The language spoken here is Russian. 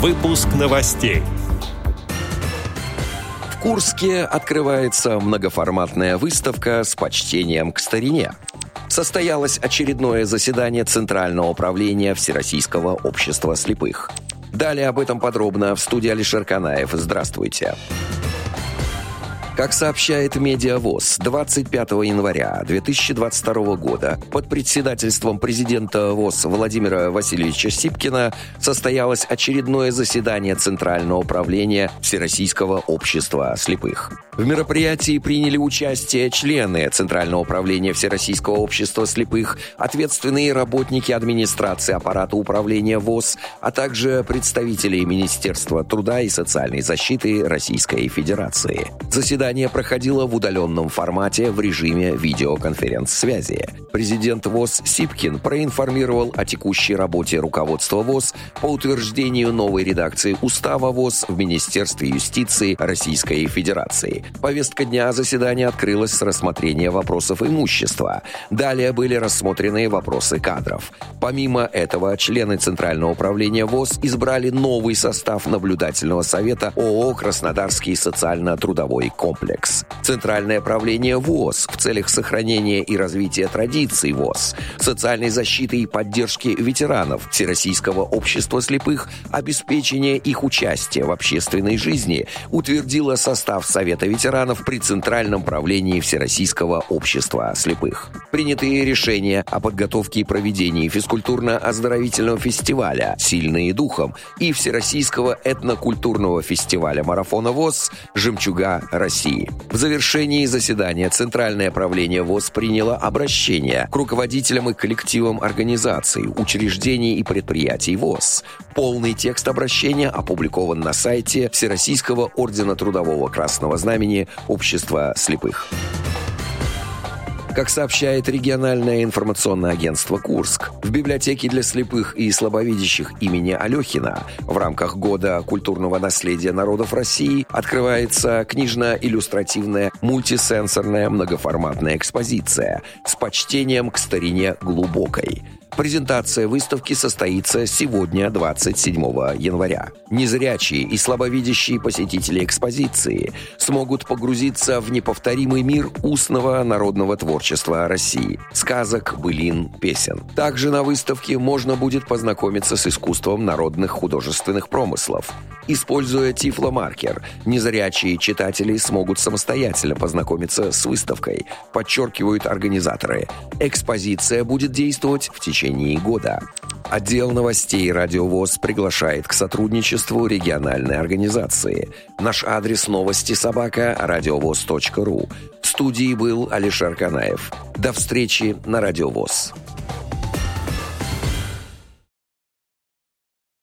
Выпуск новостей. В Курске открывается многоформатная выставка с почтением к старине. Состоялось очередное заседание Центрального управления Всероссийского общества слепых. Далее об этом подробно в студии Алишер Канаев. Здравствуйте. Здравствуйте. Как сообщает Медиавоз, 25 января 2022 года под председательством президента ВОЗ Владимира Васильевича Сипкина состоялось очередное заседание Центрального управления Всероссийского общества слепых. В мероприятии приняли участие члены Центрального управления Всероссийского общества слепых, ответственные работники администрации аппарата управления ВОЗ, а также представители Министерства труда и социальной защиты Российской Федерации. Заседание Заседание проходило в удаленном формате в режиме видеоконференц-связи. Президент ВОЗ Сипкин проинформировал о текущей работе руководства ВОЗ по утверждению новой редакции Устава ВОЗ в Министерстве юстиции Российской Федерации. Повестка дня заседания открылась с рассмотрения вопросов имущества. Далее были рассмотрены вопросы кадров. Помимо этого, члены Центрального управления ВОЗ избрали новый состав наблюдательного совета ООО «Краснодарский социально-трудовой комплекс». Центральное правление ВОЗ в целях сохранения и развития традиций ВОЗ, социальной защиты и поддержки ветеранов Всероссийского общества слепых, обеспечения их участия в общественной жизни, утвердило состав Совета ветеранов при Центральном правлении Всероссийского общества слепых. Принятые решения о подготовке и проведении физкультурно-оздоровительного фестиваля «Сильные духом» и Всероссийского этнокультурного фестиваля «Марафона ВОЗ» «Жемчуга России» России. В завершении заседания Центральное правление ВОЗ приняло обращение к руководителям и коллективам организаций, учреждений и предприятий ВОЗ. Полный текст обращения опубликован на сайте Всероссийского ордена Трудового Красного Знамени Общества слепых. Как сообщает региональное информационное агентство «Курск», в библиотеке для слепых и слабовидящих имени Алехина в рамках Года культурного наследия народов России открывается книжно-иллюстративная мультисенсорная многоформатная экспозиция с почтением к старине глубокой – Презентация выставки состоится сегодня, 27 января. Незрячие и слабовидящие посетители экспозиции смогут погрузиться в неповторимый мир устного народного творчества России, сказок, былин, песен. Также на выставке можно будет познакомиться с искусством народных художественных промыслов. Используя тифломаркер, незрячие читатели смогут самостоятельно познакомиться с выставкой, подчеркивают организаторы. Экспозиция будет действовать в течение года. Отдел новостей «Радиовоз» приглашает к сотрудничеству региональной организации. Наш адрес новости собака – радиовоз.ру. В студии был Алишер Канаев. До встречи на «Радиовоз».